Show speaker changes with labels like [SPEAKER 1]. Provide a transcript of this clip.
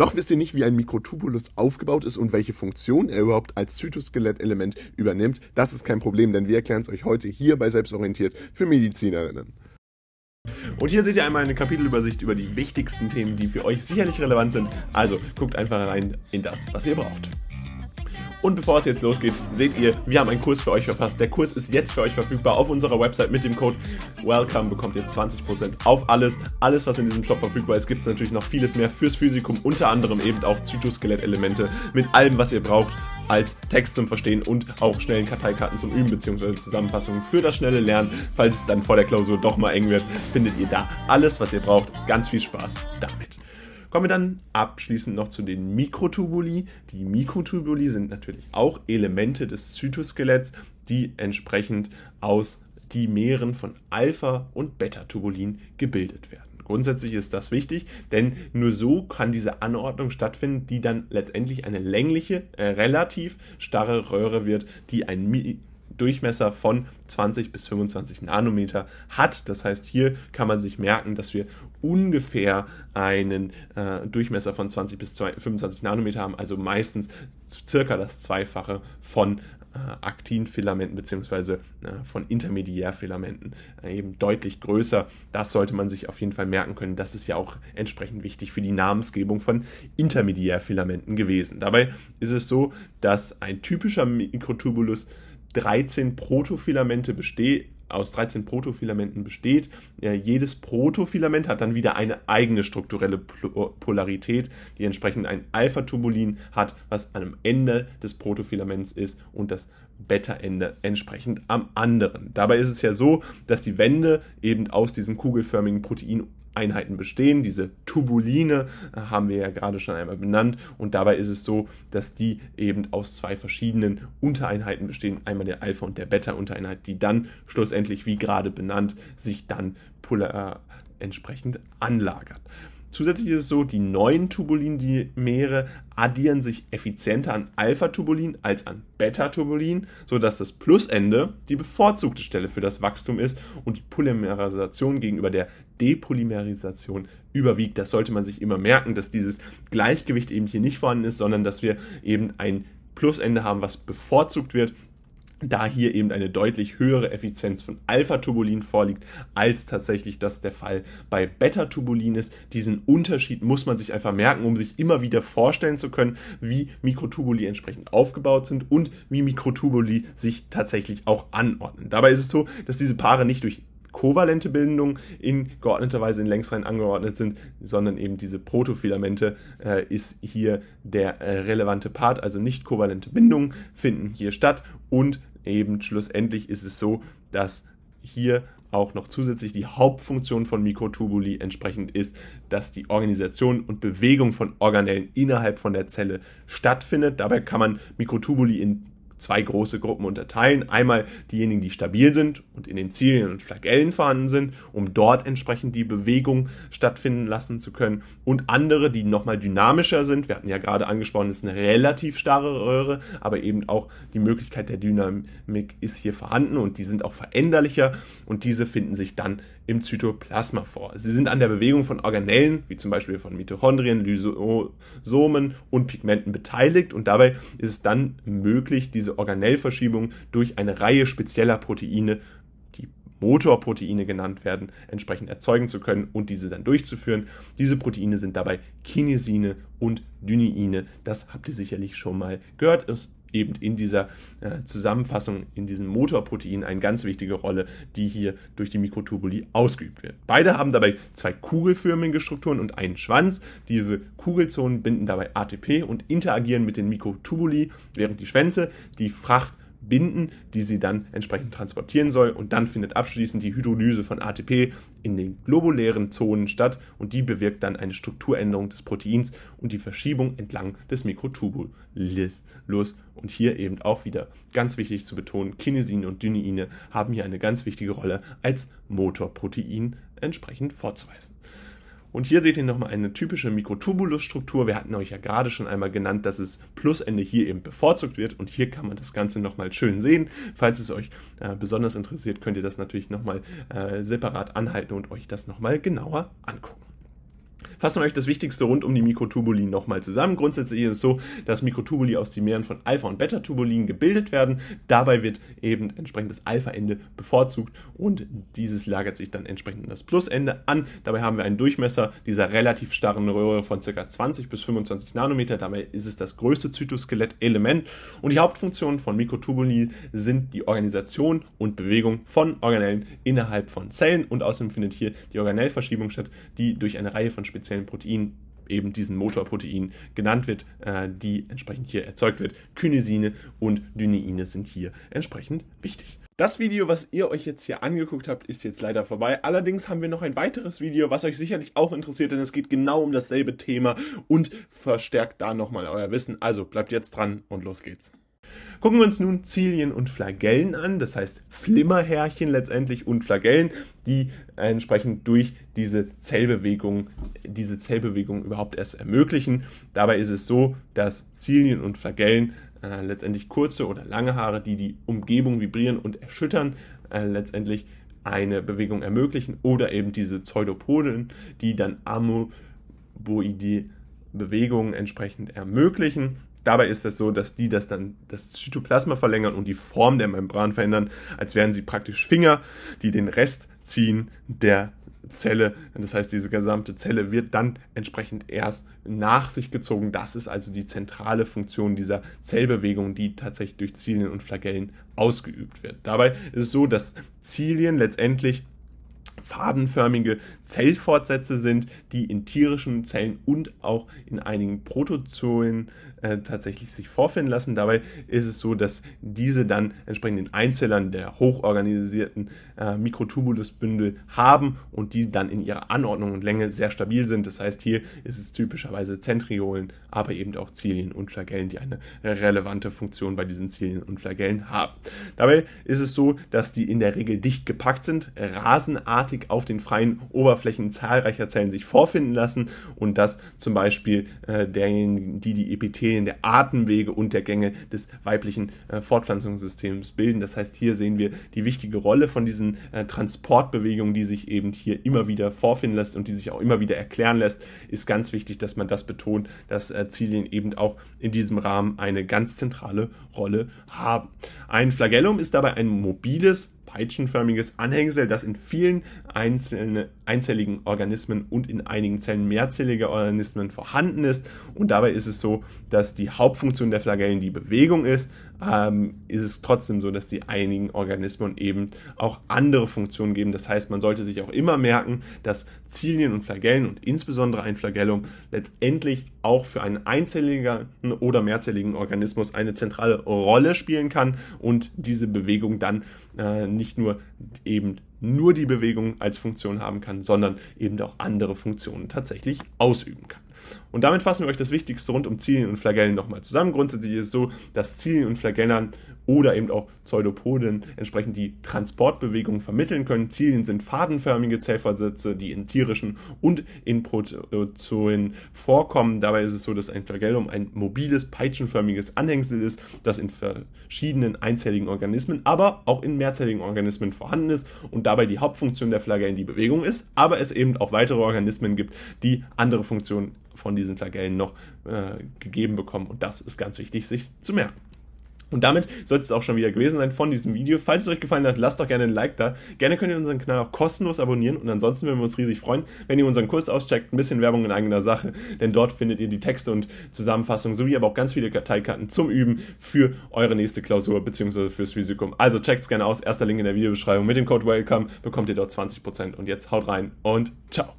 [SPEAKER 1] Noch wisst ihr nicht, wie ein Mikrotubulus aufgebaut ist und welche Funktion er überhaupt als Zytoskelettelelement übernimmt. Das ist kein Problem, denn wir erklären es euch heute hier bei Selbstorientiert für Medizinerinnen. Und hier seht ihr einmal eine Kapitelübersicht über die wichtigsten Themen, die für euch sicherlich relevant sind. Also guckt einfach rein in das, was ihr braucht. Und bevor es jetzt losgeht, seht ihr, wir haben einen Kurs für euch verfasst. Der Kurs ist jetzt für euch verfügbar auf unserer Website mit dem Code WELCOME bekommt ihr 20% auf alles. Alles, was in diesem Shop verfügbar ist, gibt es natürlich noch vieles mehr fürs Physikum, unter anderem eben auch Zytoskelettelemente mit allem, was ihr braucht als Text zum Verstehen und auch schnellen Karteikarten zum Üben bzw. Zusammenfassungen für das schnelle Lernen. Falls es dann vor der Klausur doch mal eng wird, findet ihr da alles, was ihr braucht. Ganz viel Spaß damit. Kommen wir dann abschließend noch zu den Mikrotubuli. Die Mikrotubuli sind natürlich auch Elemente des Zytoskeletts, die entsprechend aus Dimeren von Alpha- und Beta-Tubulin gebildet werden. Grundsätzlich ist das wichtig, denn nur so kann diese Anordnung stattfinden, die dann letztendlich eine längliche, äh, relativ starre Röhre wird, die ein Durchmesser von 20 bis 25 Nanometer hat. Das heißt, hier kann man sich merken, dass wir ungefähr einen äh, Durchmesser von 20 bis 25 Nanometer haben, also meistens circa das Zweifache von äh, Aktinfilamenten bzw. Äh, von Intermediärfilamenten äh, eben deutlich größer. Das sollte man sich auf jeden Fall merken können. Das ist ja auch entsprechend wichtig für die Namensgebung von Intermediärfilamenten gewesen. Dabei ist es so, dass ein typischer Mikrotubulus 13 Protofilamente besteht, aus 13 Protofilamenten besteht. Ja, jedes Protofilament hat dann wieder eine eigene strukturelle Polarität, die entsprechend ein Alpha-Tubulin hat, was am Ende des Protofilaments ist und das Beta-Ende entsprechend am anderen. Dabei ist es ja so, dass die Wände eben aus diesen kugelförmigen Proteinen Einheiten bestehen. Diese Tubuline äh, haben wir ja gerade schon einmal benannt und dabei ist es so, dass die eben aus zwei verschiedenen Untereinheiten bestehen, einmal der Alpha- und der Beta-Untereinheit, die dann schlussendlich, wie gerade benannt, sich dann polar, äh, entsprechend anlagert. Zusätzlich ist es so, die neuen Tubulinimere addieren sich effizienter an Alpha-Tubulin als an Beta-Tubulin, sodass das Plusende die bevorzugte Stelle für das Wachstum ist und die Polymerisation gegenüber der Depolymerisation überwiegt. Das sollte man sich immer merken, dass dieses Gleichgewicht eben hier nicht vorhanden ist, sondern dass wir eben ein Plusende haben, was bevorzugt wird da hier eben eine deutlich höhere Effizienz von Alpha-Tubulin vorliegt, als tatsächlich das der Fall bei Beta-Tubulin ist. Diesen Unterschied muss man sich einfach merken, um sich immer wieder vorstellen zu können, wie Mikrotubuli entsprechend aufgebaut sind und wie Mikrotubuli sich tatsächlich auch anordnen. Dabei ist es so, dass diese Paare nicht durch kovalente Bindungen in geordneter Weise in Längsreihen angeordnet sind, sondern eben diese Protofilamente äh, ist hier der äh, relevante Part, also nicht kovalente Bindungen finden hier statt und eben schlussendlich ist es so, dass hier auch noch zusätzlich die Hauptfunktion von Mikrotubuli entsprechend ist, dass die Organisation und Bewegung von Organellen innerhalb von der Zelle stattfindet. Dabei kann man Mikrotubuli in zwei große Gruppen unterteilen. Einmal diejenigen, die stabil sind und in den Zielen und Flagellen vorhanden sind, um dort entsprechend die Bewegung stattfinden lassen zu können. Und andere, die nochmal dynamischer sind. Wir hatten ja gerade angesprochen, es ist eine relativ starre Röhre, aber eben auch die Möglichkeit der Dynamik ist hier vorhanden und die sind auch veränderlicher und diese finden sich dann im Zytoplasma vor. Sie sind an der Bewegung von Organellen, wie zum Beispiel von Mitochondrien, Lysosomen und Pigmenten beteiligt und dabei ist es dann möglich, diese Organellverschiebung durch eine Reihe spezieller Proteine, die Motorproteine genannt werden, entsprechend erzeugen zu können und diese dann durchzuführen. Diese Proteine sind dabei Kinesine und Dyneine. Das habt ihr sicherlich schon mal gehört. Ist eben in dieser äh, Zusammenfassung, in diesem Motorprotein eine ganz wichtige Rolle, die hier durch die Mikrotubuli ausgeübt wird. Beide haben dabei zwei kugelförmige Strukturen und einen Schwanz. Diese Kugelzonen binden dabei ATP und interagieren mit den Mikrotubuli, während die Schwänze die Fracht binden, die sie dann entsprechend transportieren soll. Und dann findet abschließend die Hydrolyse von ATP in den globulären Zonen statt und die bewirkt dann eine Strukturänderung des Proteins und die Verschiebung entlang des Mikrotubulus. Und hier eben auch wieder ganz wichtig zu betonen, Kinesine und Dyneine haben hier eine ganz wichtige Rolle als Motorprotein entsprechend vorzuweisen. Und hier seht ihr nochmal eine typische Mikrotubulus-Struktur. Wir hatten euch ja gerade schon einmal genannt, dass das Plusende hier eben bevorzugt wird. Und hier kann man das Ganze nochmal schön sehen. Falls es euch äh, besonders interessiert, könnt ihr das natürlich nochmal äh, separat anhalten und euch das nochmal genauer angucken. Fassen wir euch das Wichtigste rund um die Mikrotubuli nochmal zusammen. Grundsätzlich ist es so, dass Mikrotubuli aus Dimeren von Alpha- und Beta-Tubulin gebildet werden. Dabei wird eben entsprechend das Alpha-Ende bevorzugt und dieses lagert sich dann entsprechend das Plusende an. Dabei haben wir einen Durchmesser dieser relativ starren Röhre von ca. 20 bis 25 Nanometer. Dabei ist es das größte Zytoskelett-Element und die Hauptfunktionen von Mikrotubuli sind die Organisation und Bewegung von Organellen innerhalb von Zellen und außerdem findet hier die Organellverschiebung statt, die durch eine Reihe von speziellen Proteinen eben diesen Motorprotein genannt wird, äh, die entsprechend hier erzeugt wird. Kinesine und Dyneine sind hier entsprechend wichtig. Das Video, was ihr euch jetzt hier angeguckt habt, ist jetzt leider vorbei. Allerdings haben wir noch ein weiteres Video, was euch sicherlich auch interessiert, denn es geht genau um dasselbe Thema und verstärkt da nochmal euer Wissen. Also bleibt jetzt dran und los geht's. Gucken wir uns nun Zilien und Flagellen an, das heißt Flimmerhärchen letztendlich und Flagellen, die entsprechend durch diese Zellbewegung, diese Zellbewegung überhaupt erst ermöglichen. Dabei ist es so, dass Zilien und Flagellen äh, letztendlich kurze oder lange Haare, die die Umgebung vibrieren und erschüttern, äh, letztendlich eine Bewegung ermöglichen oder eben diese Pseudopoden, die dann amoeboide Bewegungen entsprechend ermöglichen. Dabei ist es so, dass die das dann das Zytoplasma verlängern und die Form der Membran verändern, als wären sie praktisch Finger, die den Rest ziehen der Zelle. Das heißt, diese gesamte Zelle wird dann entsprechend erst nach sich gezogen. Das ist also die zentrale Funktion dieser Zellbewegung, die tatsächlich durch Zilien und Flagellen ausgeübt wird. Dabei ist es so, dass Zilien letztendlich fadenförmige Zellfortsätze sind, die in tierischen Zellen und auch in einigen Protozoen äh, tatsächlich sich vorfinden lassen. Dabei ist es so, dass diese dann entsprechend in Einzellern der hochorganisierten äh, Mikrotubulusbündel haben und die dann in ihrer Anordnung und Länge sehr stabil sind. Das heißt, hier ist es typischerweise Zentriolen, aber eben auch Zilien und Flagellen, die eine relevante Funktion bei diesen Zilien und Flagellen haben. Dabei ist es so, dass die in der Regel dicht gepackt sind, rasenartig auf den freien Oberflächen zahlreicher Zellen sich vorfinden lassen und dass zum Beispiel äh, derjenigen, die die Epithelien der Atemwege und der Gänge des weiblichen äh, Fortpflanzungssystems bilden. Das heißt, hier sehen wir die wichtige Rolle von diesen äh, Transportbewegungen, die sich eben hier immer wieder vorfinden lässt und die sich auch immer wieder erklären lässt, ist ganz wichtig, dass man das betont, dass äh, Zilien eben auch in diesem Rahmen eine ganz zentrale Rolle haben. Ein Flagellum ist dabei ein mobiles peitschenförmiges Anhängsel, das in vielen einzelne, einzelligen Organismen und in einigen Zellen mehrzelliger Organismen vorhanden ist. Und dabei ist es so, dass die Hauptfunktion der Flagellen die Bewegung ist, ähm, ist es trotzdem so, dass die einigen Organismen eben auch andere Funktionen geben. Das heißt, man sollte sich auch immer merken, dass Zilien und Flagellen und insbesondere ein Flagellum letztendlich auch für einen einzelligen oder mehrzelligen Organismus eine zentrale Rolle spielen kann und diese Bewegung dann äh, nicht nur eben nur die Bewegung als Funktion haben kann, sondern eben auch andere Funktionen tatsächlich ausüben kann. Und damit fassen wir euch das Wichtigste rund um Zilien und Flagellen nochmal zusammen. Grundsätzlich ist es so, dass Zilien und Flagellern oder eben auch Pseudopoden entsprechend die Transportbewegung vermitteln können. Zilien sind fadenförmige Zellversätze, die in tierischen und in Protozoen vorkommen. Dabei ist es so, dass ein Flagellum ein mobiles, peitschenförmiges Anhängsel ist, das in verschiedenen einzelligen Organismen, aber auch in mehrzelligen Organismen vorhanden ist und dabei die Hauptfunktion der Flagellen die Bewegung ist, aber es eben auch weitere Organismen gibt, die andere Funktionen von diesen Flagellen noch äh, gegeben bekommen. Und das ist ganz wichtig, sich zu merken. Und damit sollte es auch schon wieder gewesen sein von diesem Video. Falls es euch gefallen hat, lasst doch gerne ein Like da. Gerne könnt ihr unseren Kanal auch kostenlos abonnieren und ansonsten würden wir uns riesig freuen, wenn ihr unseren Kurs auscheckt. Ein bisschen Werbung in eigener Sache, denn dort findet ihr die Texte und Zusammenfassungen sowie aber auch ganz viele Karteikarten zum Üben für eure nächste Klausur bzw. fürs Physikum. Also checkt es gerne aus. Erster Link in der Videobeschreibung. Mit dem Code WELCOME bekommt ihr dort 20% und jetzt haut rein und ciao.